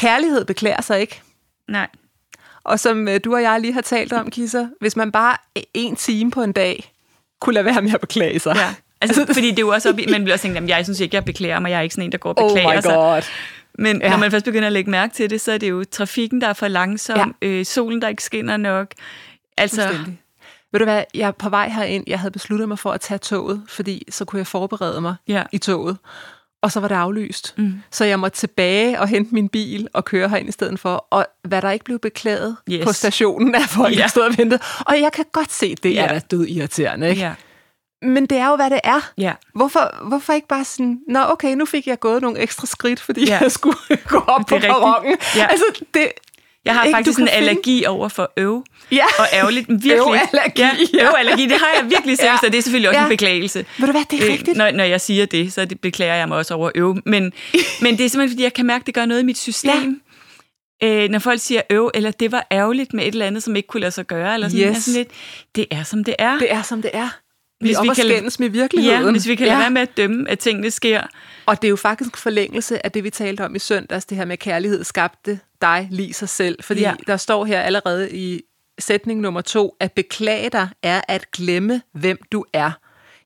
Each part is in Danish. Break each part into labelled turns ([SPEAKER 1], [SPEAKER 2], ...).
[SPEAKER 1] Kærlighed beklager sig ikke.
[SPEAKER 2] Nej.
[SPEAKER 1] Og som øh, du og jeg lige har talt om, Kisser, hvis man bare en time på en dag kunne lade være med at beklage sig.
[SPEAKER 2] Ja. Altså, fordi det er jo også op i, man bliver også tænkt, at jeg synes ikke, jeg beklager mig, jeg er ikke sådan en, der går og beklager
[SPEAKER 1] oh my
[SPEAKER 2] sig.
[SPEAKER 1] God.
[SPEAKER 2] Men ja. når man først begynder at lægge mærke til det, så er det jo trafikken, der er for langsom, ja. øh, solen, der ikke skinner nok. Altså,
[SPEAKER 1] ved du hvad, jeg er på vej herind, jeg havde besluttet mig for at tage toget, fordi så kunne jeg forberede mig ja. i toget og så var det aflyst. Mm. Så jeg måtte tilbage og hente min bil og køre herind i stedet for. Og hvad der ikke blev beklaget yes. på stationen, er folk, ja. stod og ventede. Og jeg kan godt se, det ja. er da død irriterende, ikke? Ja. Men det er jo, hvad det er. Ja. Hvorfor, hvorfor ikke bare sådan, nå okay, nu fik jeg gået nogle ekstra skridt, fordi ja. jeg skulle gå op på perronen. Ja. Altså, det,
[SPEAKER 2] jeg har ikke, faktisk en allergi finde... over for øv. Ja. Og ærgerligt. Virkelig.
[SPEAKER 1] Øv-allergi.
[SPEAKER 2] Ja, øv-allergi. Det har jeg virkelig selv, ja. så det er selvfølgelig også ja. en beklagelse.
[SPEAKER 1] Ved du hvad, det er øh, rigtigt.
[SPEAKER 2] Når, når jeg siger det, så det beklager jeg mig også over øv. Men, men det er simpelthen, fordi jeg kan mærke, at det gør noget i mit system. Ja. Øh, når folk siger øv, eller det var ærgerligt med et eller andet, som ikke kunne lade sig gøre, eller sådan, yes. sådan lidt, det er som det er.
[SPEAKER 1] Det er som det er. Hvis vi, vi kan skændes med virkeligheden.
[SPEAKER 2] Ja, hvis vi kan lade ja. være med at dømme, at tingene sker.
[SPEAKER 1] Og det er jo faktisk forlængelse af det, vi talte om i søndags, det her med kærlighed skabte dig lige sig selv. Fordi ja. der står her allerede i sætning nummer to, at beklage dig er at glemme, hvem du er.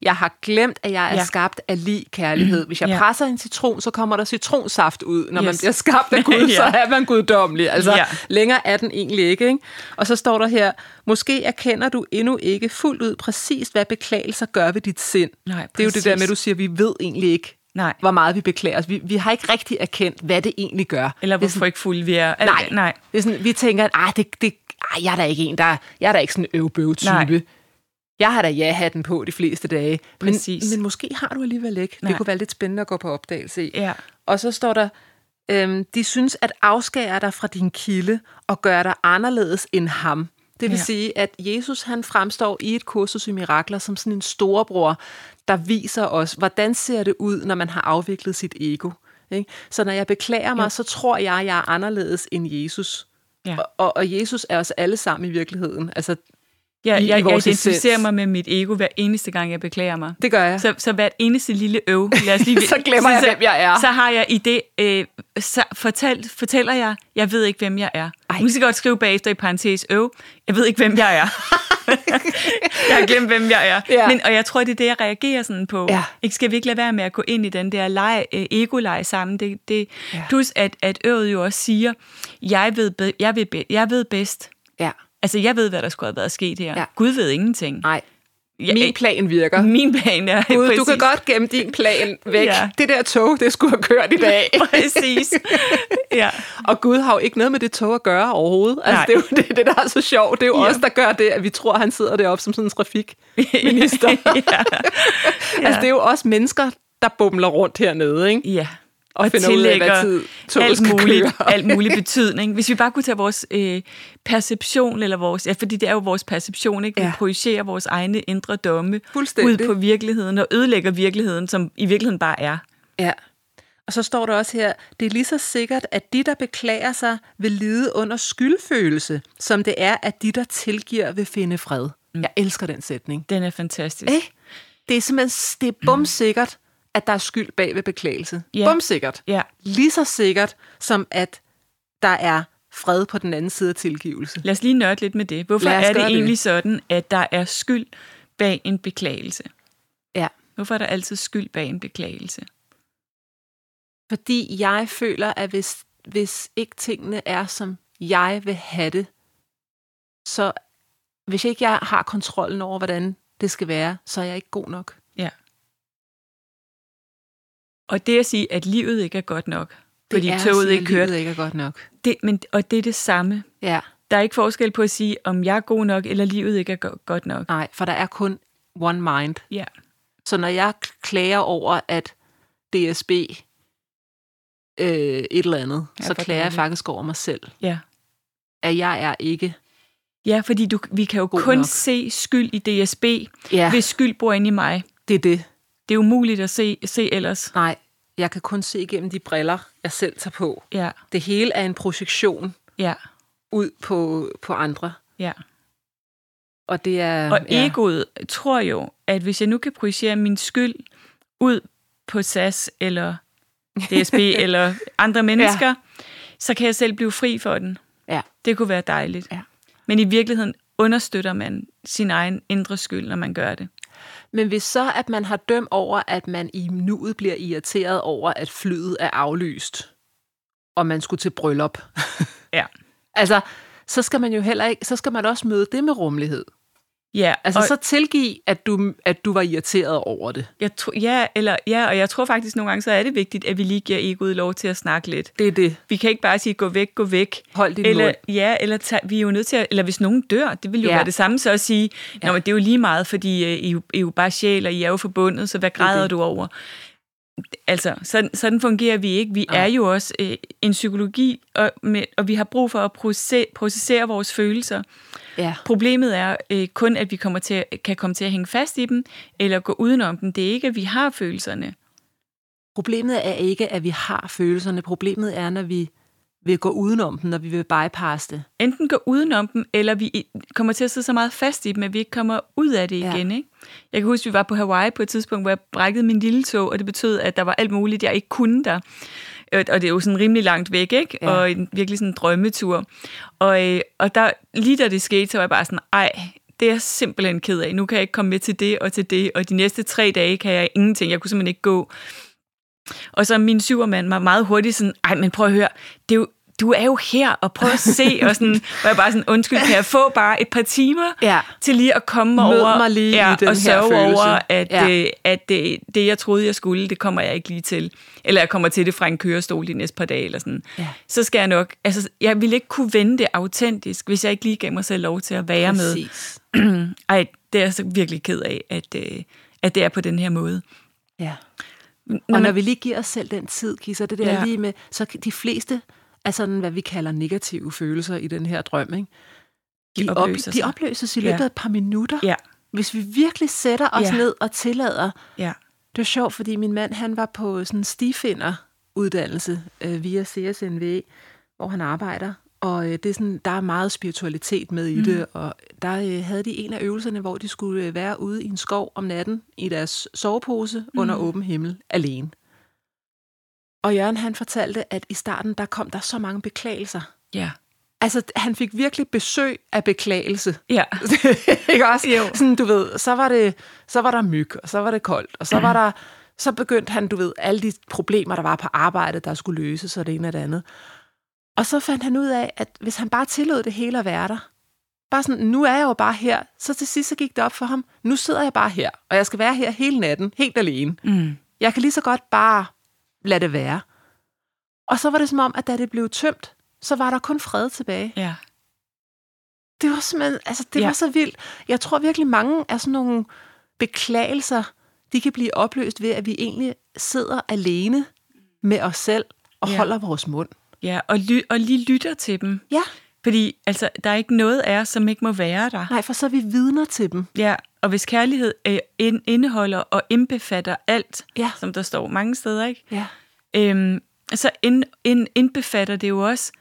[SPEAKER 1] Jeg har glemt, at jeg er ja. skabt af lige kærlighed. Hvis jeg ja. presser en citron, så kommer der citronsaft ud. Når yes. man bliver skabt af Gud, ja. så er man guddommelig. Altså, ja. længere er den egentlig ikke, ikke. Og så står der her, måske erkender du endnu ikke fuldt ud præcis, hvad beklagelser gør ved dit sind. Nej, det er jo det der med, at du siger, at vi ved egentlig ikke, Nej. hvor meget vi beklager os. Vi, vi har ikke rigtig erkendt, hvad det egentlig gør.
[SPEAKER 2] Eller hvorfor sådan, ikke fulde vi er.
[SPEAKER 1] Nej, nej. Det er sådan, vi tænker, at det, det, ej, jeg er da ikke en, der, jeg er da ikke sådan en øvbøv-type. Jeg har da ja-hatten på de fleste dage. Men, men måske har du alligevel ikke. Nej. Det kunne være lidt spændende at gå på opdagelse i. Ja. Og så står der, øhm, de synes at afskære dig fra din kilde og gøre dig anderledes end ham. Det vil ja. sige, at Jesus han fremstår i et kursus i mirakler som sådan en storebror, der viser os, hvordan ser det ud, når man har afviklet sit ego. Ikke? Så når jeg beklager mig, ja. så tror jeg, at jeg er anderledes end Jesus. Ja. Og, og, og Jesus er os alle sammen i virkeligheden. Altså,
[SPEAKER 2] Ja, i, jeg, i jeg identificerer mig med mit ego hver eneste gang, jeg beklager mig.
[SPEAKER 1] Det gør jeg.
[SPEAKER 2] Så, så hvert eneste lille øv, lad os lige,
[SPEAKER 1] så glemmer jeg, hvem jeg er.
[SPEAKER 2] Så har jeg i det, øh, så fortalt, fortæller jeg, jeg ved ikke, hvem jeg er. Ej. Nu skal jeg godt skrive bagefter i parentes øv, jeg ved ikke, hvem jeg er. jeg har glemt, hvem jeg er. Ja. Men, og jeg tror, det er det, jeg reagerer sådan på. Ja. Ikke skal vi ikke lade være med at gå ind i den der lege, øh, ego-lege sammen? Det, det, ja. Plus, at, at øvet jo også siger, jeg ved, jeg ved, jeg ved bedst. Ja. Altså, jeg ved, hvad der skulle have været sket her. Ja. Gud ved ingenting.
[SPEAKER 1] Nej. Min plan virker.
[SPEAKER 2] Min plan er
[SPEAKER 1] Gud, præcis. du kan godt gemme din plan væk. Ja. Det der tog, det skulle have kørt i dag.
[SPEAKER 2] præcis. Ja.
[SPEAKER 1] Og Gud har jo ikke noget med det tog at gøre overhovedet. Altså, Nej. det er jo det, det, der er så sjovt. Det er jo ja. os, der gør det, at vi tror, at han sidder deroppe som sådan en trafikminister. ja. Ja. altså, det er jo også mennesker, der bumler rundt hernede, ikke?
[SPEAKER 2] Ja og tillægger ud af, alt, muligt, alt muligt betydning. Hvis vi bare kunne tage vores øh, perception, eller vores, ja, fordi det er jo vores perception, ikke? vi ja. projicerer vores egne indre domme ud på virkeligheden, og ødelægger virkeligheden, som i virkeligheden bare er.
[SPEAKER 1] Ja. Og så står der også her, det er lige så sikkert, at de, der beklager sig, vil lide under skyldfølelse, som det er, at de, der tilgiver, vil finde fred. Mm. Jeg elsker den sætning.
[SPEAKER 2] Den er fantastisk.
[SPEAKER 1] Eh? Det er simpelthen, det er bumsikkert, at der er skyld bag ved beklagelse. Ja. Bum sikkert. Ja. Lige så sikkert som at der er fred på den anden side af tilgivelse.
[SPEAKER 2] Lad os lige nørde lidt med det. Hvorfor er det egentlig det. sådan, at der er skyld bag en beklagelse? Ja. Hvorfor er der altid skyld bag en beklagelse?
[SPEAKER 1] Fordi jeg føler, at hvis, hvis ikke tingene er, som jeg vil have det, så hvis ikke jeg har kontrollen over, hvordan det skal være, så er jeg ikke god nok.
[SPEAKER 2] Og det at sige, at livet ikke er godt nok, det fordi toget sige, ikke kørt.
[SPEAKER 1] ikke er godt nok.
[SPEAKER 2] Det, men, og det er det samme.
[SPEAKER 1] Ja.
[SPEAKER 2] Der er ikke forskel på at sige, om jeg er god nok, eller livet ikke er go- godt nok.
[SPEAKER 1] Nej, for der er kun one mind.
[SPEAKER 2] Ja.
[SPEAKER 1] Så når jeg klager over, at DSB øh, et eller andet, ja, så klager jeg faktisk over mig selv.
[SPEAKER 2] Ja.
[SPEAKER 1] At jeg er ikke
[SPEAKER 2] Ja, fordi du, vi kan jo kun nok. se skyld i DSB, ja. hvis skyld bor inde i mig.
[SPEAKER 1] Det er det.
[SPEAKER 2] Det er umuligt at se, se ellers.
[SPEAKER 1] Nej, jeg kan kun se igennem de briller, jeg selv tager på.
[SPEAKER 2] Ja.
[SPEAKER 1] Det hele er en projektion
[SPEAKER 2] ja.
[SPEAKER 1] ud på, på andre.
[SPEAKER 2] Ja.
[SPEAKER 1] Og det er...
[SPEAKER 2] Og ja. egoet tror jo, at hvis jeg nu kan projicere min skyld ud på SAS eller DSB eller andre mennesker, ja. så kan jeg selv blive fri for den.
[SPEAKER 1] Ja.
[SPEAKER 2] Det kunne være dejligt.
[SPEAKER 1] Ja.
[SPEAKER 2] Men i virkeligheden understøtter man sin egen indre skyld, når man gør det.
[SPEAKER 1] Men hvis så, at man har dømt over, at man i nuet bliver irriteret over, at flyet er aflyst, og man skulle til bryllup.
[SPEAKER 2] ja.
[SPEAKER 1] altså, så skal man jo heller ikke, så skal man også møde det med rummelighed.
[SPEAKER 2] Ja,
[SPEAKER 1] altså og, så tilgive, at du, at du var irriteret over det.
[SPEAKER 2] Jeg tro, ja, eller, ja, og jeg tror faktisk nogle gange, så er det vigtigt, at vi lige giver egoet lov til at snakke lidt.
[SPEAKER 1] Det er det.
[SPEAKER 2] Vi kan ikke bare sige, gå væk, gå væk.
[SPEAKER 1] Hold din
[SPEAKER 2] eller,
[SPEAKER 1] mund.
[SPEAKER 2] Ja, eller tage, vi er jo nødt til at, eller hvis nogen dør, det vil jo ja. være det samme så at sige, ja. men det er jo lige meget, fordi uh, I, I er jo bare sjæl, og I er jo forbundet, så hvad græder det det. du over? Altså, sådan, sådan fungerer vi ikke. Vi ja. er jo også øh, en psykologi, og, med, og vi har brug for at processere vores følelser.
[SPEAKER 1] Ja.
[SPEAKER 2] Problemet er øh, kun, at vi kommer til, kan komme til at hænge fast i dem, eller gå udenom dem. Det er ikke, at vi har følelserne.
[SPEAKER 1] Problemet er ikke, at vi har følelserne. Problemet er, når vi vil gå udenom dem, når vi vil bypasse det.
[SPEAKER 2] Enten gå udenom dem, eller vi kommer til at sidde så meget fast i dem, at vi ikke kommer ud af det igen. Ja. Ikke? Jeg kan huske, at vi var på Hawaii på et tidspunkt, hvor jeg brækkede min lille tog, og det betød, at der var alt muligt, jeg ikke kunne der. Og det er jo sådan rimelig langt væk, ikke? Ja. Og en, virkelig sådan en drømmetur. Og, øh, og der, lige da det skete, så var jeg bare sådan, ej, det er jeg simpelthen ked af. Nu kan jeg ikke komme med til det og til det, og de næste tre dage kan jeg ingenting. Jeg kunne simpelthen ikke gå. Og så min syvermand var meget hurtigt sådan, ej, men prøv at høre, det er jo, du er jo her, og prøv at se, og sådan, hvor jeg bare sådan, undskyld, kan jeg få bare et par timer
[SPEAKER 1] ja.
[SPEAKER 2] til lige at komme Mød over
[SPEAKER 1] mig lige ja, i den
[SPEAKER 2] og sørge
[SPEAKER 1] følelse.
[SPEAKER 2] over, at, ja. øh, at det, det, jeg troede, jeg skulle, det kommer jeg ikke lige til. Eller jeg kommer til det fra en kørestol de næste par dage, eller sådan.
[SPEAKER 1] Ja.
[SPEAKER 2] Så skal jeg nok, altså, jeg ville ikke kunne vende det autentisk, hvis jeg ikke lige gav mig selv lov til at være
[SPEAKER 1] Præcis.
[SPEAKER 2] med. Ej, det er jeg så virkelig ked af, at, øh, at det er på den her måde.
[SPEAKER 1] Ja. Når og når vi lige giver os selv den tid, Kisser, det der ja. lige med, så de fleste af sådan, hvad vi kalder negative følelser i den her drøm, ikke? De, de, opløser, op, de opløses i løbet ja. af et par minutter.
[SPEAKER 2] Ja.
[SPEAKER 1] Hvis vi virkelig sætter os ja. ned og tillader.
[SPEAKER 2] Ja.
[SPEAKER 1] Det er sjovt, fordi min mand han var på sådan en stifinder-uddannelse øh, via CSNV, hvor han arbejder. Og øh, det er sådan, der er meget spiritualitet med i mm. det, og der øh, havde de en af øvelserne, hvor de skulle øh, være ude i en skov om natten i deres sovepose mm. under åben himmel alene. Og Jørgen han fortalte, at i starten, der kom der så mange beklagelser.
[SPEAKER 2] Ja.
[SPEAKER 1] Altså, han fik virkelig besøg af beklagelse.
[SPEAKER 2] Ja.
[SPEAKER 1] ikke også?
[SPEAKER 2] Jo.
[SPEAKER 1] Sådan, du ved, så var, det, så var der myg, og så var det koldt, og så var der, så begyndte han, du ved, alle de problemer, der var på arbejdet, der skulle løses, og det ene og det andet. Og så fandt han ud af, at hvis han bare tillod det hele at være der, bare sådan, nu er jeg jo bare her, så til sidst så gik det op for ham, nu sidder jeg bare her, og jeg skal være her hele natten, helt alene.
[SPEAKER 2] Mm.
[SPEAKER 1] Jeg kan lige så godt bare lad det være. Og så var det som om, at da det blev tømt, så var der kun fred tilbage.
[SPEAKER 2] Ja.
[SPEAKER 1] Det var simpelthen, altså det ja. var så vildt. Jeg tror virkelig mange af sådan nogle beklagelser, de kan blive opløst ved, at vi egentlig sidder alene med os selv og ja. holder vores mund.
[SPEAKER 2] Ja, og, ly- og lige lytter til dem.
[SPEAKER 1] Ja.
[SPEAKER 2] Fordi altså, der er ikke noget af os, som ikke må være der.
[SPEAKER 1] Nej, for så er vi vidner til dem.
[SPEAKER 2] Ja, og hvis kærlighed øh, indeholder og indbefatter alt,
[SPEAKER 1] ja.
[SPEAKER 2] som der står mange steder, ikke?
[SPEAKER 1] Ja.
[SPEAKER 2] Øhm, så ind, ind, indbefatter det jo også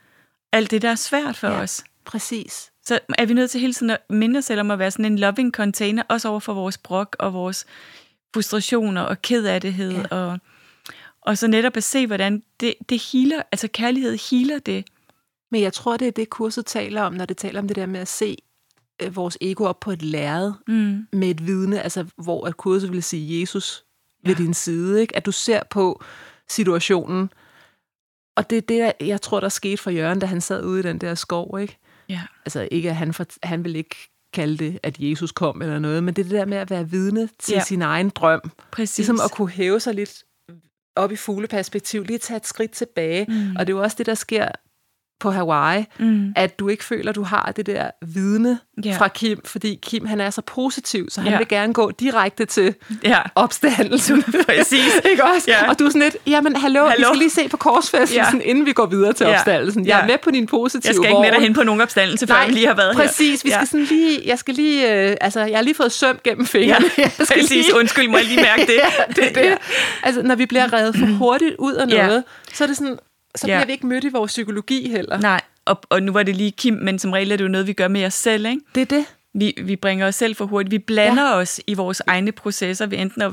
[SPEAKER 2] alt det, der er svært for
[SPEAKER 1] ja,
[SPEAKER 2] os.
[SPEAKER 1] præcis.
[SPEAKER 2] Så er vi nødt til hele tiden at minde os selv om at være sådan en loving container, også over for vores brok og vores frustrationer og kedattighed. Ja. Og, og så netop at se, hvordan det, det healer, altså kærlighed healer det.
[SPEAKER 1] Men jeg tror, det er det, kurset taler om, når det taler om det der med at se øh, vores ego op på et lærred
[SPEAKER 2] mm.
[SPEAKER 1] med et vidne, altså hvor at kurset vil sige Jesus ja. ved din side. Ikke? At du ser på situationen, og det er det, jeg tror, der skete for Jørgen, da han sad ude i den der skov, ikke?
[SPEAKER 2] Ja.
[SPEAKER 1] Altså ikke, at han, for, han ville ikke kalde det, at Jesus kom eller noget, men det er det der med at være vidne til ja. sin egen drøm.
[SPEAKER 2] Præcis.
[SPEAKER 1] Ligesom at kunne hæve sig lidt op i fugleperspektiv, lige tage et skridt tilbage. Mm. Og det er jo også det, der sker på Hawaii, mm. at du ikke føler, du har det der vidne yeah. fra Kim, fordi Kim han er så positiv, så han yeah. vil gerne gå direkte til yeah. opstandelsen.
[SPEAKER 2] Præcis.
[SPEAKER 1] ikke også? Yeah. Og du er sådan lidt, jamen hallo, hallo. vi skal lige se på korsfæstelsen, yeah. inden vi går videre til yeah. opstandelsen. Jeg er med på din positive
[SPEAKER 2] Jeg skal ikke med dig hen på nogen opstandelse, før Nej, vi lige har været
[SPEAKER 1] præcis, her. Præcis, vi skal sådan lige, jeg skal lige, øh, altså jeg har lige fået søm gennem fingrene. Ja,
[SPEAKER 2] jeg skal præcis, lige... undskyld, må jeg lige mærke det?
[SPEAKER 1] ja, det, det. Ja. Altså når vi bliver reddet for hurtigt ud af noget, ja. så er det sådan, så bliver ja. vi ikke mødt i vores psykologi heller.
[SPEAKER 2] Nej, og, og nu var det lige Kim, men som regel er det jo noget, vi gør med os selv, ikke?
[SPEAKER 1] Det er det.
[SPEAKER 2] Vi, vi bringer os selv for hurtigt. Vi blander ja. os i vores egne processer. Vi enten at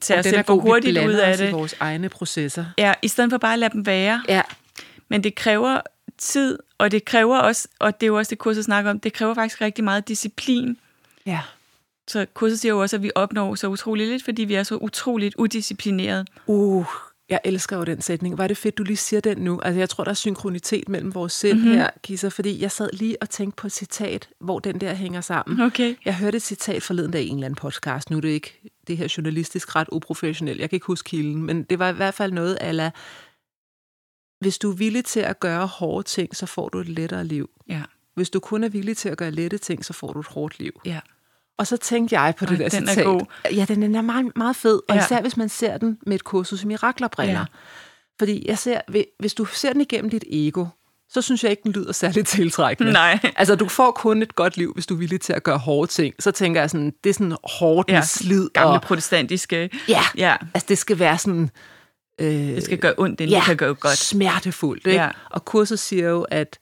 [SPEAKER 2] tage os selv for hurtigt ud af det.
[SPEAKER 1] i vores egne processer.
[SPEAKER 2] Ja, i stedet for bare at lade dem være.
[SPEAKER 1] Ja.
[SPEAKER 2] Men det kræver tid, og det kræver også, og det er jo også det, kurset snakker om, det kræver faktisk rigtig meget disciplin.
[SPEAKER 1] Ja.
[SPEAKER 2] Så kurset siger jo også, at vi opnår så utroligt lidt, fordi vi er så utroligt udisciplineret.
[SPEAKER 1] Uh, jeg elsker jo den sætning. Var det fedt, du lige siger den nu? Altså, jeg tror, der er synkronitet mellem vores sind mm-hmm. her, Kisser, fordi jeg sad lige og tænkte på et citat, hvor den der hænger sammen.
[SPEAKER 2] Okay.
[SPEAKER 1] Jeg hørte et citat forleden dag i en eller anden podcast. Nu er det ikke det her journalistisk ret uprofessionelt. Jeg kan ikke huske kilden, men det var i hvert fald noget ala, hvis du er villig til at gøre hårde ting, så får du et lettere liv.
[SPEAKER 2] Ja.
[SPEAKER 1] Hvis du kun er villig til at gøre lette ting, så får du et hårdt liv.
[SPEAKER 2] Ja.
[SPEAKER 1] Og så tænkte jeg på det der
[SPEAKER 2] den
[SPEAKER 1] citat.
[SPEAKER 2] Er god.
[SPEAKER 1] Ja, den er meget, meget fed. Og ja. især hvis man ser den med et kursus miraklerbriller. Ja. Fordi jeg ser, hvis du ser den igennem dit ego, så synes jeg ikke, den lyder særlig tiltrækkende.
[SPEAKER 2] Nej.
[SPEAKER 1] Altså, du får kun et godt liv, hvis du er villig til at gøre hårde ting. Så tænker jeg sådan, det er sådan hårdt ja, slid.
[SPEAKER 2] Gamle og, protestantiske.
[SPEAKER 1] Ja, ja, altså det skal være sådan...
[SPEAKER 2] Øh, det skal gøre ondt, inden ja, det kan gøre godt.
[SPEAKER 1] smertefuldt. Ikke? Ja. Og kurset siger jo, at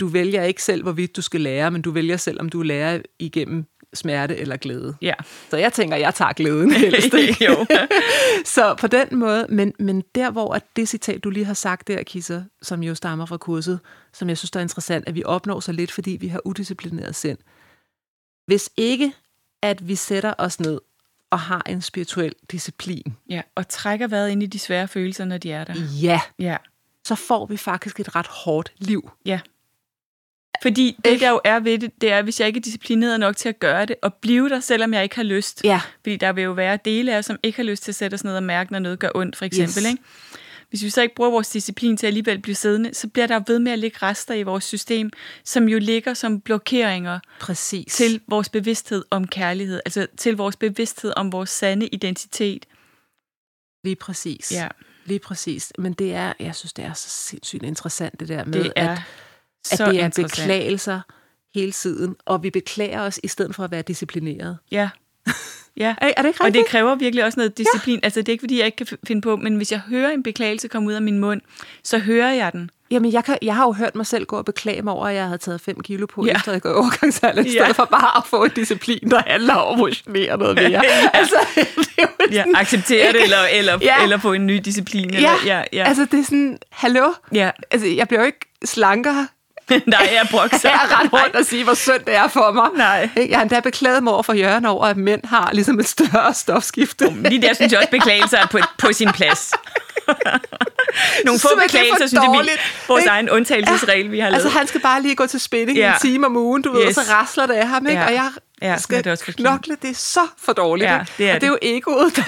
[SPEAKER 1] du vælger ikke selv, hvorvidt du skal lære, men du vælger selv, om du lærer igennem smerte eller glæde.
[SPEAKER 2] Ja.
[SPEAKER 1] Så jeg tænker, jeg tager glæden helst.
[SPEAKER 2] jo.
[SPEAKER 1] så på den måde, men, men der hvor at det citat, du lige har sagt der, Kisser, som jo stammer fra kurset, som jeg synes er interessant, at vi opnår så lidt, fordi vi har udisciplineret sind. Hvis ikke, at vi sætter os ned og har en spirituel disciplin.
[SPEAKER 2] Ja, og trækker vejret ind i de svære følelser, når de er der.
[SPEAKER 1] Ja.
[SPEAKER 2] Ja.
[SPEAKER 1] Så får vi faktisk et ret hårdt liv.
[SPEAKER 2] Ja. Fordi det, der jo er ved det, det er, hvis jeg ikke er disciplineret nok til at gøre det, og blive der, selvom jeg ikke har lyst.
[SPEAKER 1] Ja.
[SPEAKER 2] Fordi der vil jo være dele af os, som ikke har lyst til at sætte os ned og mærke, når noget gør ondt, for eksempel. Yes. Ikke? Hvis vi så ikke bruger vores disciplin til at alligevel blive siddende, så bliver der ved med at ligge rester i vores system, som jo ligger som blokeringer
[SPEAKER 1] Præcis.
[SPEAKER 2] til vores bevidsthed om kærlighed, altså til vores bevidsthed om vores sande identitet.
[SPEAKER 1] Lige præcis.
[SPEAKER 2] Ja.
[SPEAKER 1] Lige præcis. Men det er, jeg synes, det er så sindssygt interessant, det der med,
[SPEAKER 2] det er
[SPEAKER 1] at at det er beklagelser hele tiden, og vi beklager os i stedet for at være disciplineret.
[SPEAKER 2] Ja. Ja,
[SPEAKER 1] er, er det ikke
[SPEAKER 2] rigtigt? Og det kræver virkelig også noget disciplin. Ja. Altså, det er ikke, fordi jeg ikke kan finde på, men hvis jeg hører en beklagelse komme ud af min mund, så hører jeg den.
[SPEAKER 1] Jamen, jeg, kan, jeg har jo hørt mig selv gå og beklage mig over, at jeg havde taget 5 kilo på, ja. efter jeg går overgangsalder, i stedet ja. for bare at få en disciplin, der handler om at motionere noget mere. ja. Altså,
[SPEAKER 2] det er jo ja, acceptere det, eller, eller, ja. eller få en ny disciplin. Eller,
[SPEAKER 1] ja. ja, ja. altså det er sådan, hallo?
[SPEAKER 2] Ja.
[SPEAKER 1] Altså, jeg bliver jo ikke slankere
[SPEAKER 2] Nej, jeg brokser.
[SPEAKER 1] jeg er ret rundt og sige, hvor synd det er for mig.
[SPEAKER 2] Nej.
[SPEAKER 1] Jeg har endda beklaget mig over for Jørgen over, at mænd har ligesom et større stofskifte.
[SPEAKER 2] Lige der synes jeg også, beklagelser er på, på sin plads. Nogle få beklagelser, synes jeg, vi, vores ikke? egen undtagelsesregel, vi har lavet.
[SPEAKER 1] Altså, han skal bare lige gå til spænding ja. en time om ugen, du yes. ved, og så rasler det af ham, ikke? Ja. Og jeg
[SPEAKER 2] ja,
[SPEAKER 1] skal
[SPEAKER 2] det også
[SPEAKER 1] knokle, det er så for dårligt.
[SPEAKER 2] Ja, det er
[SPEAKER 1] og det er jo egoet, der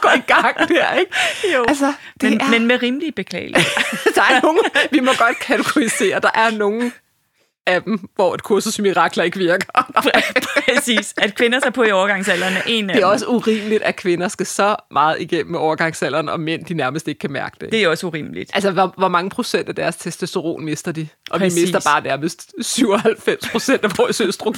[SPEAKER 1] går i gang der, ikke?
[SPEAKER 2] Jo,
[SPEAKER 1] altså,
[SPEAKER 2] det men, er... men med rimelig beklagelser.
[SPEAKER 1] der er nogen, vi må godt kategorisere, der er nogen af dem, hvor et kursus mirakler ikke virker.
[SPEAKER 2] Præcis. At kvinder så på i overgangsalderen er en af
[SPEAKER 1] Det er også urimeligt, at kvinder skal så meget igennem med overgangsalderen, og mænd de nærmest ikke kan mærke det.
[SPEAKER 2] Det er også urimeligt.
[SPEAKER 1] Altså, hvor, hvor mange procent af deres testosteron mister de? Og Præcis. vi mister bare nærmest 97 procent af vores østrogen.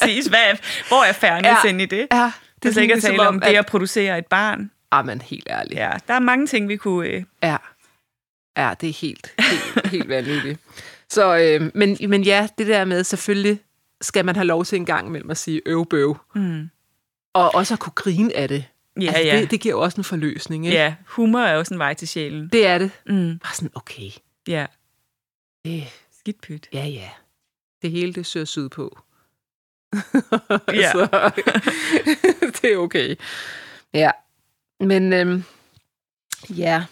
[SPEAKER 2] Præcis. Hvad er, hvor er fairness ja, i det?
[SPEAKER 1] Ja,
[SPEAKER 2] det er så ikke at tale om det at producere et barn.
[SPEAKER 1] Ah, men helt ærligt.
[SPEAKER 2] Ja, der er mange ting, vi kunne... Øh...
[SPEAKER 1] Ja. ja, det er helt, helt, helt vanvittigt. Så, øh, men, men ja, det der med, selvfølgelig skal man have lov til en gang imellem at sige øv bøv.
[SPEAKER 2] Mm.
[SPEAKER 1] Og også at kunne grine af det.
[SPEAKER 2] Ja, altså, ja.
[SPEAKER 1] Det, det giver jo også en forløsning, ikke?
[SPEAKER 2] Ja, humor er også en vej til sjælen.
[SPEAKER 1] Det er det.
[SPEAKER 2] Mm.
[SPEAKER 1] Bare sådan, okay.
[SPEAKER 2] Ja.
[SPEAKER 1] Det,
[SPEAKER 2] Skidt pyt.
[SPEAKER 1] Ja, ja. Det hele, det søger syd på.
[SPEAKER 2] ja.
[SPEAKER 1] Så, det er okay. Ja. Men øhm, ja.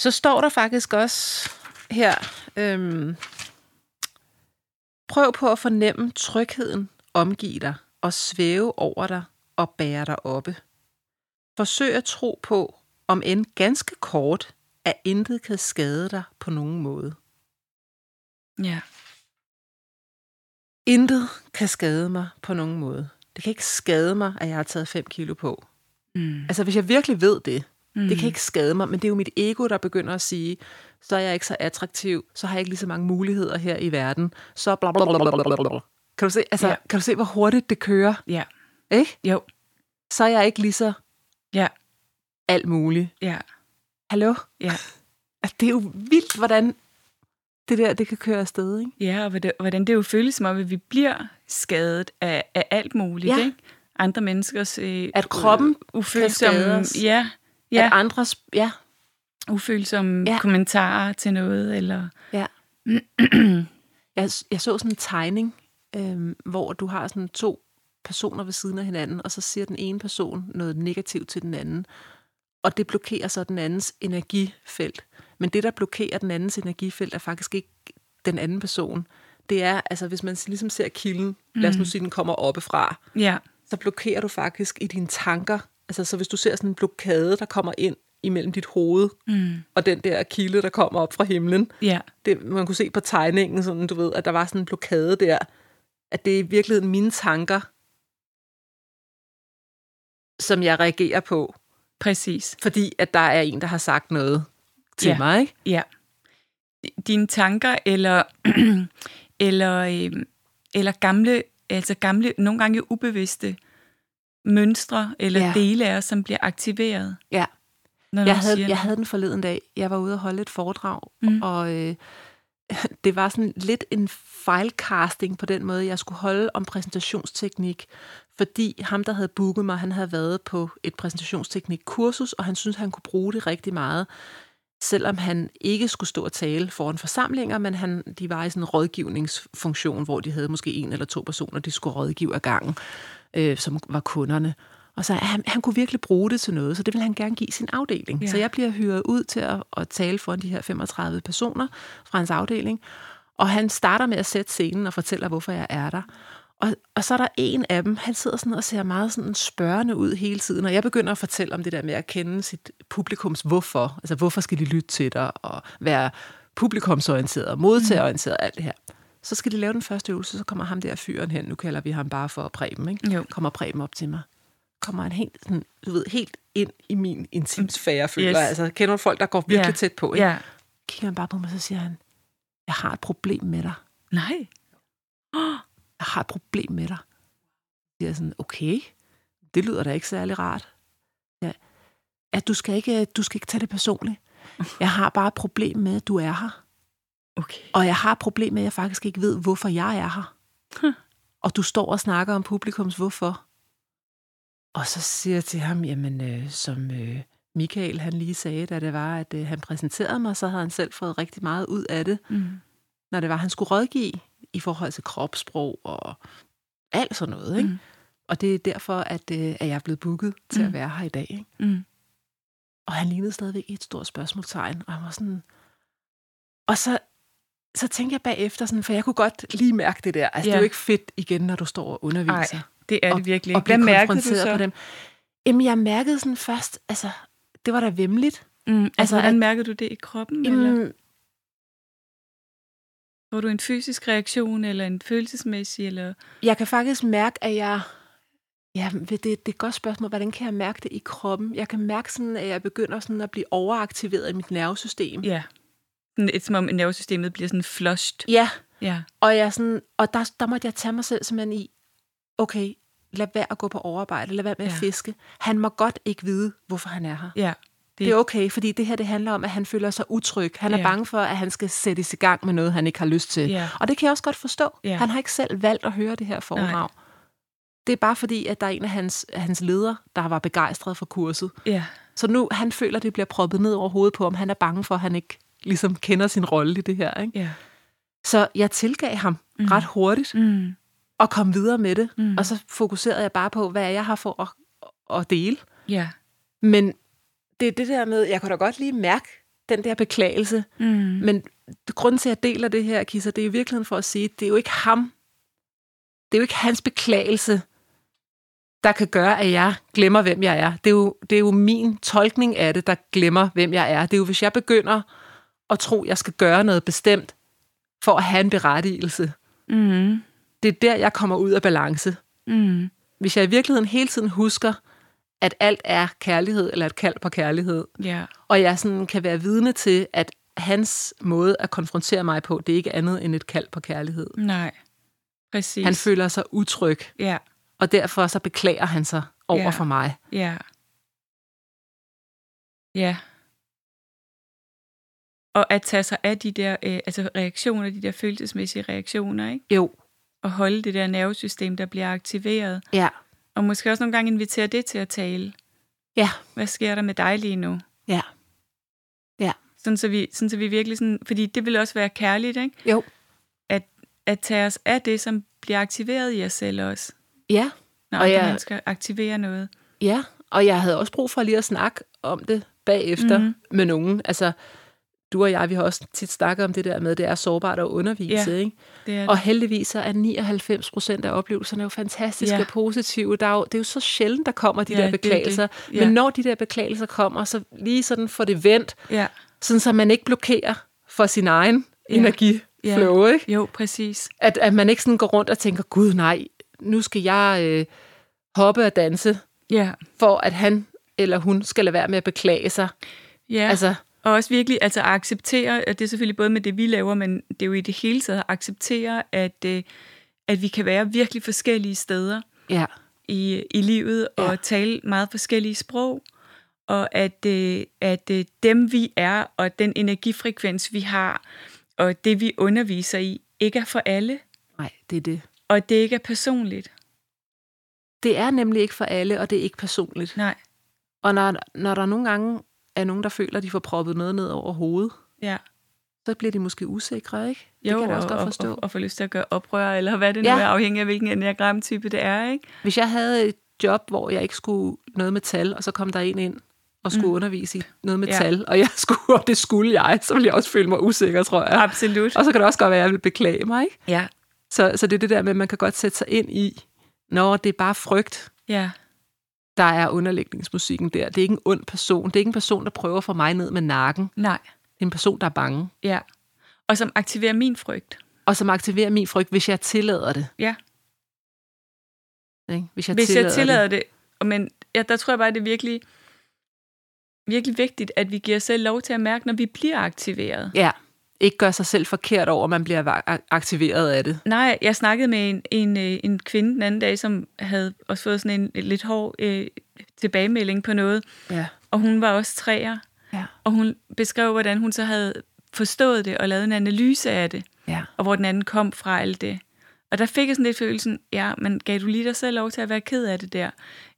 [SPEAKER 1] Så står der faktisk også her, øhm, Prøv på at fornemme trygheden omgive dig og svæve over dig og bære dig oppe. Forsøg at tro på, om end ganske kort, at intet kan skade dig på nogen måde.
[SPEAKER 2] Ja.
[SPEAKER 1] Intet kan skade mig på nogen måde. Det kan ikke skade mig, at jeg har taget 5 kilo på. Mm. Altså, hvis jeg virkelig ved det, mm. det kan mm. ikke skade mig, men det er jo mit ego, der begynder at sige, så er jeg ikke så attraktiv, så har jeg ikke lige så mange muligheder her i verden, så bla bla bla bla bla. Kan du se, altså, ja. kan du se hvor hurtigt det kører?
[SPEAKER 2] Ja.
[SPEAKER 1] Ikke?
[SPEAKER 2] Jo.
[SPEAKER 1] Så er jeg ikke lige så
[SPEAKER 2] ja.
[SPEAKER 1] alt muligt.
[SPEAKER 2] Ja.
[SPEAKER 1] Hallo?
[SPEAKER 2] Ja.
[SPEAKER 1] Altså, det er jo vildt, hvordan det der, det kan køre afsted, ikke?
[SPEAKER 2] Ja, og hvordan det jo føles som om, at vi bliver skadet af, af alt muligt, ja. ikke? Andre menneskers... Øh,
[SPEAKER 1] at kroppen
[SPEAKER 2] øh, ufølsomme... Ja,
[SPEAKER 1] ja. At andres... Ja.
[SPEAKER 2] Ufølsomme ja. kommentarer til noget, eller...
[SPEAKER 1] Ja. jeg, jeg så sådan en tegning, øh, hvor du har sådan to personer ved siden af hinanden, og så siger den ene person noget negativt til den anden, og det blokerer så den andens energifelt. Men det, der blokerer den andens energifelt, er faktisk ikke den anden person. Det er, altså hvis man ligesom ser kilden, mm. lad os nu mm. sige, den kommer oppefra,
[SPEAKER 2] ja.
[SPEAKER 1] så blokerer du faktisk i dine tanker. Altså så hvis du ser sådan en blokade, der kommer ind imellem dit hoved mm. og den der kilde, der kommer op fra himlen.
[SPEAKER 2] Ja.
[SPEAKER 1] Det, man kunne se på tegningen, sådan, du ved, at der var sådan en blokade der, at det er i virkeligheden mine tanker, som jeg reagerer på.
[SPEAKER 2] Præcis.
[SPEAKER 1] Fordi at der er en, der har sagt noget til
[SPEAKER 2] ja.
[SPEAKER 1] mig, ikke?
[SPEAKER 2] Ja. Dine tanker eller, eller, øh, eller gamle, altså gamle, nogle gange ubevidste mønstre eller ja. dele af os, som bliver aktiveret.
[SPEAKER 1] Ja. Når jeg, havde, jeg havde den forleden dag. Jeg var ude og holde et foredrag, mm. og øh, det var sådan lidt en fejlcasting på den måde, jeg skulle holde om præsentationsteknik, fordi ham, der havde booket mig, han havde været på et præsentationsteknik-kursus, og han syntes, han kunne bruge det rigtig meget, selvom han ikke skulle stå og tale foran forsamlinger, men han, de var i sådan en rådgivningsfunktion, hvor de havde måske en eller to personer, de skulle rådgive ad gangen, øh, som var kunderne. Og så han, han kunne virkelig bruge det til noget, så det vil han gerne give sin afdeling. Ja. Så jeg bliver hyret ud til at, at tale for de her 35 personer fra hans afdeling. Og han starter med at sætte scenen og fortæller, hvorfor jeg er der. Og, og så er der en af dem, han sidder sådan og ser meget sådan spørgende ud hele tiden, og jeg begynder at fortælle om det der med at kende sit publikums hvorfor. Altså, hvorfor skal de lytte til dig, og være publikumsorienteret, modtagerorienteret, mm. alt det her. Så skal de lave den første øvelse, så kommer ham der fyren hen, nu kalder vi ham bare for Preben, ikke?
[SPEAKER 2] Jo.
[SPEAKER 1] Kommer Preben op til mig. Kommer han helt, sådan, du ved, helt ind i min intimsfære, føler yes. Altså, kender folk, der går virkelig yeah. tæt på, ikke?
[SPEAKER 2] Yeah.
[SPEAKER 1] Kigger han bare på mig, så siger han, jeg har et problem med dig.
[SPEAKER 2] Nej.
[SPEAKER 1] Oh, jeg har et problem med dig. Jeg er sådan, okay, det lyder da ikke særlig rart. Ja, at du skal ikke, du skal ikke tage det personligt. Jeg har bare et problem med, at du er her.
[SPEAKER 2] Okay.
[SPEAKER 1] Og jeg har et problem med, at jeg faktisk ikke ved, hvorfor jeg er her. Huh. Og du står og snakker om publikums hvorfor. Og så siger jeg til ham, jamen øh, som øh, Michael han lige sagde, da det var, at øh, han præsenterede mig, så havde han selv fået rigtig meget ud af det. Mm. Når det var, han skulle rådgive i forhold til kropssprog og alt sådan noget. Ikke? Mm. Og det er derfor, at, øh, at jeg er blevet booket til mm. at være her i dag. Ikke?
[SPEAKER 2] Mm.
[SPEAKER 1] Og han lignede stadigvæk et stort spørgsmålstegn, og han var sådan... Og så, så tænkte jeg bagefter, sådan, for jeg kunne godt lige mærke det der. Altså, ja. det er jo ikke fedt igen, når du står og underviser.
[SPEAKER 2] Ej, det er det virkelig.
[SPEAKER 1] Og, og bliver konfronteret på dem. Jamen, jeg mærkede sådan først, altså, det var da vemmeligt.
[SPEAKER 2] Mm, altså, altså, hvordan mærkede du det i kroppen? Jamen, eller? Får du en fysisk reaktion, eller en følelsesmæssig? Eller?
[SPEAKER 1] Jeg kan faktisk mærke, at jeg... Ja, det, det er et godt spørgsmål. Hvordan kan jeg mærke det i kroppen? Jeg kan mærke, sådan, at jeg begynder sådan at blive overaktiveret i mit nervesystem.
[SPEAKER 2] Ja. Et, som om nervesystemet bliver sådan flushed.
[SPEAKER 1] Ja.
[SPEAKER 2] ja.
[SPEAKER 1] Og, jeg sådan, og der, der måtte jeg tage mig selv simpelthen i, okay, lad være at gå på overarbejde, lad være med ja. at fiske. Han må godt ikke vide, hvorfor han er her.
[SPEAKER 2] Ja.
[SPEAKER 1] Det... er okay, fordi det her det handler om, at han føler sig utryg. Han er ja. bange for, at han skal sættes i gang med noget, han ikke har lyst til.
[SPEAKER 2] Ja.
[SPEAKER 1] Og det kan jeg også godt forstå. Ja. Han har ikke selv valgt at høre det her foredrag. Det er bare fordi, at der er en af hans, hans ledere, der var begejstret for kurset.
[SPEAKER 2] Ja.
[SPEAKER 1] Så nu han føler, det bliver proppet ned over hovedet på, om han er bange for, at han ikke ligesom kender sin rolle i det her. Ikke?
[SPEAKER 2] Ja.
[SPEAKER 1] Så jeg tilgav ham mm. ret hurtigt,
[SPEAKER 2] mm.
[SPEAKER 1] og kom videre med det. Mm. Og så fokuserede jeg bare på, hvad jeg har for at, at dele.
[SPEAKER 2] Ja.
[SPEAKER 1] Men det er det der med, jeg kunne da godt lige mærke, den der beklagelse. Mm. Men grunden til, at jeg deler det her, Kisser, det er i virkeligheden for at sige, det er jo ikke ham. Det er jo ikke hans beklagelse, der kan gøre, at jeg glemmer, hvem jeg er. Det er, jo, det er jo min tolkning af det, der glemmer, hvem jeg er. Det er jo, hvis jeg begynder at tro, at jeg skal gøre noget bestemt, for at have en berettigelse. Mm. Det er der, jeg kommer ud af balance. Mm. Hvis jeg i virkeligheden hele tiden husker, at alt er kærlighed, eller et kald på kærlighed,
[SPEAKER 2] yeah.
[SPEAKER 1] og jeg sådan kan være vidne til, at hans måde at konfrontere mig på, det er ikke andet end et kald på kærlighed.
[SPEAKER 2] Nej, præcis.
[SPEAKER 1] Han føler sig utryg.
[SPEAKER 2] Ja.
[SPEAKER 1] Og derfor så beklager han sig over
[SPEAKER 2] ja.
[SPEAKER 1] for mig.
[SPEAKER 2] Ja. Ja. Og at tage sig af de der øh, altså reaktioner, de der følelsesmæssige reaktioner, ikke?
[SPEAKER 1] Jo.
[SPEAKER 2] Og holde det der nervesystem, der bliver aktiveret.
[SPEAKER 1] Ja.
[SPEAKER 2] Og måske også nogle gange invitere det til at tale.
[SPEAKER 1] Ja.
[SPEAKER 2] Hvad sker der med dig lige nu?
[SPEAKER 1] Ja. Ja.
[SPEAKER 2] Sådan så vi, sådan så vi virkelig sådan, fordi det vil også være kærligt, ikke?
[SPEAKER 1] Jo.
[SPEAKER 2] At, at tage os af det, som bliver aktiveret i os selv også.
[SPEAKER 1] Ja.
[SPEAKER 2] Når og jeg skal aktivere noget.
[SPEAKER 1] Ja, og jeg havde også brug for lige at snakke om det bagefter mm-hmm. med nogen. Altså, du og jeg, vi har også tit snakket om det der med, at det er sårbart at undervise.
[SPEAKER 2] Ja,
[SPEAKER 1] ikke?
[SPEAKER 2] Det er det.
[SPEAKER 1] Og heldigvis så er 99 procent af oplevelserne jo fantastiske ja. og positive. Der er jo, det er jo så sjældent, der kommer de ja, der beklagelser. Det, det. Ja. Men når de der beklagelser kommer, så lige sådan får det vendt,
[SPEAKER 2] ja.
[SPEAKER 1] sådan så man ikke blokerer for sin egen ja. energiflow.
[SPEAKER 2] Ja.
[SPEAKER 1] Ikke?
[SPEAKER 2] Jo, præcis.
[SPEAKER 1] At, at man ikke sådan går rundt og tænker, gud nej, nu skal jeg øh, hoppe og danse,
[SPEAKER 2] ja.
[SPEAKER 1] for at han eller hun skal lade være med at beklage sig.
[SPEAKER 2] Ja. Altså, og også virkelig altså at acceptere, at det er selvfølgelig både med det, vi laver, men det er jo i det hele taget at acceptere, at, øh, at vi kan være virkelig forskellige steder
[SPEAKER 1] ja.
[SPEAKER 2] i, i livet, og ja. tale meget forskellige sprog, og at, øh, at øh, dem vi er, og den energifrekvens vi har, og det vi underviser i, ikke er for alle.
[SPEAKER 1] Nej, det er det.
[SPEAKER 2] Og det ikke er personligt.
[SPEAKER 1] Det er nemlig ikke for alle, og det er ikke personligt.
[SPEAKER 2] Nej.
[SPEAKER 1] Og når, når der nogle gange er nogen, der føler, at de får proppet noget ned over hovedet,
[SPEAKER 2] ja.
[SPEAKER 1] så bliver de måske usikre, ikke?
[SPEAKER 2] Det jo,
[SPEAKER 1] kan
[SPEAKER 2] jeg
[SPEAKER 1] også godt
[SPEAKER 2] forstå. Og, og, og få lyst til at gøre oprør, eller hvad det nu ja. er, afhængig af hvilken enneagram-type det er, ikke?
[SPEAKER 1] Hvis jeg havde et job, hvor jeg ikke skulle noget med tal, og så kom der en ind og skulle mm. undervise i noget med ja. tal, og jeg skulle, og det skulle jeg, så ville jeg også føle mig usikker, tror jeg.
[SPEAKER 2] Absolut.
[SPEAKER 1] Og så kan det også godt være, at jeg vil beklage mig, ikke?
[SPEAKER 2] Ja.
[SPEAKER 1] Så, så det er det der med, at man kan godt sætte sig ind i, når det er bare frygt.
[SPEAKER 2] Ja
[SPEAKER 1] der er underlægningsmusikken der. Det er ikke en ond person. Det er ikke en person, der prøver at få mig ned med nakken.
[SPEAKER 2] Nej.
[SPEAKER 1] Det er en person, der er bange.
[SPEAKER 2] Ja. Og som aktiverer min frygt.
[SPEAKER 1] Og som aktiverer min frygt, hvis jeg tillader det.
[SPEAKER 2] Ja.
[SPEAKER 1] Ikke? Hvis jeg
[SPEAKER 2] hvis
[SPEAKER 1] tillader
[SPEAKER 2] jeg tillader det. det. Men ja, der tror jeg bare, det er virkelig, virkelig vigtigt, at vi giver os selv lov til at mærke, når vi bliver aktiveret.
[SPEAKER 1] Ja ikke gør sig selv forkert over, at man bliver aktiveret af det.
[SPEAKER 2] Nej, jeg snakkede med en, en, øh, en kvinde den anden dag, som havde også fået sådan en lidt hård øh, tilbagemelding på noget.
[SPEAKER 1] Ja.
[SPEAKER 2] Og hun var også træer.
[SPEAKER 1] Ja.
[SPEAKER 2] Og hun beskrev, hvordan hun så havde forstået det og lavet en analyse af det.
[SPEAKER 1] Ja.
[SPEAKER 2] Og hvor den anden kom fra alt det. Og der fik jeg sådan lidt følelsen, ja, men gav du lige dig selv lov til at være ked af det der?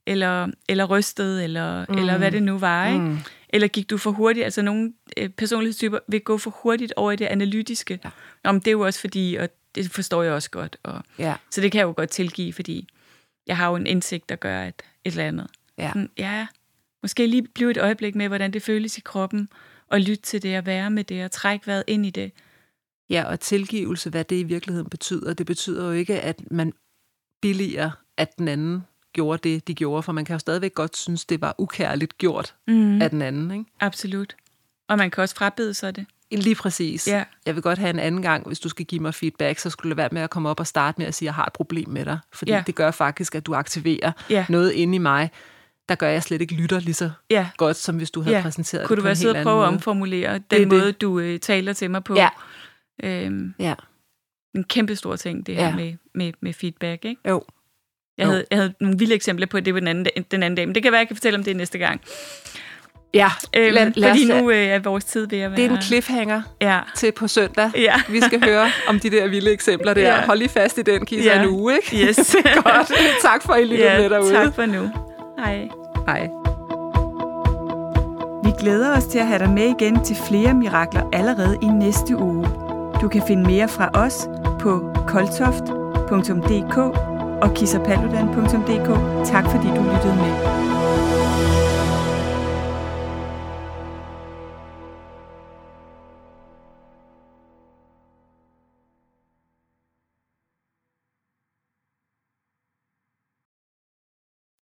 [SPEAKER 2] Eller, eller rystet, eller, mm. eller hvad det nu var, ikke? Mm. Eller gik du for hurtigt? Altså nogle øh, personlighedstyper vil gå for hurtigt over i det analytiske. Ja. Om det er jo også fordi, og det forstår jeg også godt. Og,
[SPEAKER 1] ja.
[SPEAKER 2] Så det kan jeg jo godt tilgive, fordi jeg har jo en indsigt, der gør et, et eller andet.
[SPEAKER 1] Ja.
[SPEAKER 2] Sådan, ja, måske lige blive et øjeblik med, hvordan det føles i kroppen, og lytte til det, og være med det, og trække vejret ind i det.
[SPEAKER 1] Ja, og tilgivelse, hvad det i virkeligheden betyder, det betyder jo ikke, at man billiger, at den anden gjorde det, de gjorde, for man kan jo stadigvæk godt synes, det var ukærligt gjort mm. af den anden. Ikke?
[SPEAKER 2] Absolut. Og man kan også frabede sig det.
[SPEAKER 1] Lige præcis.
[SPEAKER 2] Ja.
[SPEAKER 1] Jeg vil godt have en anden gang, hvis du skal give mig feedback, så skulle det være med at komme op og starte med at sige, at jeg har et problem med dig. Fordi ja. det gør faktisk, at du aktiverer
[SPEAKER 2] ja.
[SPEAKER 1] noget inde i mig, der gør, at jeg slet ikke lytter lige så
[SPEAKER 2] ja.
[SPEAKER 1] godt, som hvis du havde ja. præsenteret
[SPEAKER 2] Kunne
[SPEAKER 1] det
[SPEAKER 2] du være sød at prøve at omformulere den det måde, det. du øh, taler til mig på?
[SPEAKER 1] Ja.
[SPEAKER 2] Øhm,
[SPEAKER 1] ja.
[SPEAKER 2] En kæmpe stor ting, det her ja. med, med, med feedback, ikke?
[SPEAKER 1] Jo.
[SPEAKER 2] Jeg havde, jeg havde nogle vilde eksempler på det den anden, den anden dag, men det kan være, jeg kan fortælle om det næste gang.
[SPEAKER 1] Ja,
[SPEAKER 2] øhm, lad, lad fordi os, nu øh, er vores tid ved at være...
[SPEAKER 1] Det er en cliffhanger
[SPEAKER 2] ja.
[SPEAKER 1] til på søndag.
[SPEAKER 2] Ja.
[SPEAKER 1] Vi skal høre om de der vilde eksempler der. Ja. Hold lige fast i den, Kisa, ja. en uge, ikke?
[SPEAKER 2] Yes.
[SPEAKER 1] Godt. Tak for, at I lyttede
[SPEAKER 2] ja,
[SPEAKER 1] med derude.
[SPEAKER 2] tak for nu. Hej.
[SPEAKER 1] Hej.
[SPEAKER 2] Vi glæder os til at have dig med igen til flere mirakler allerede i næste uge. Du kan finde mere fra os på koltoft.dk og kissapaludan.dk. Tak fordi du lyttede med.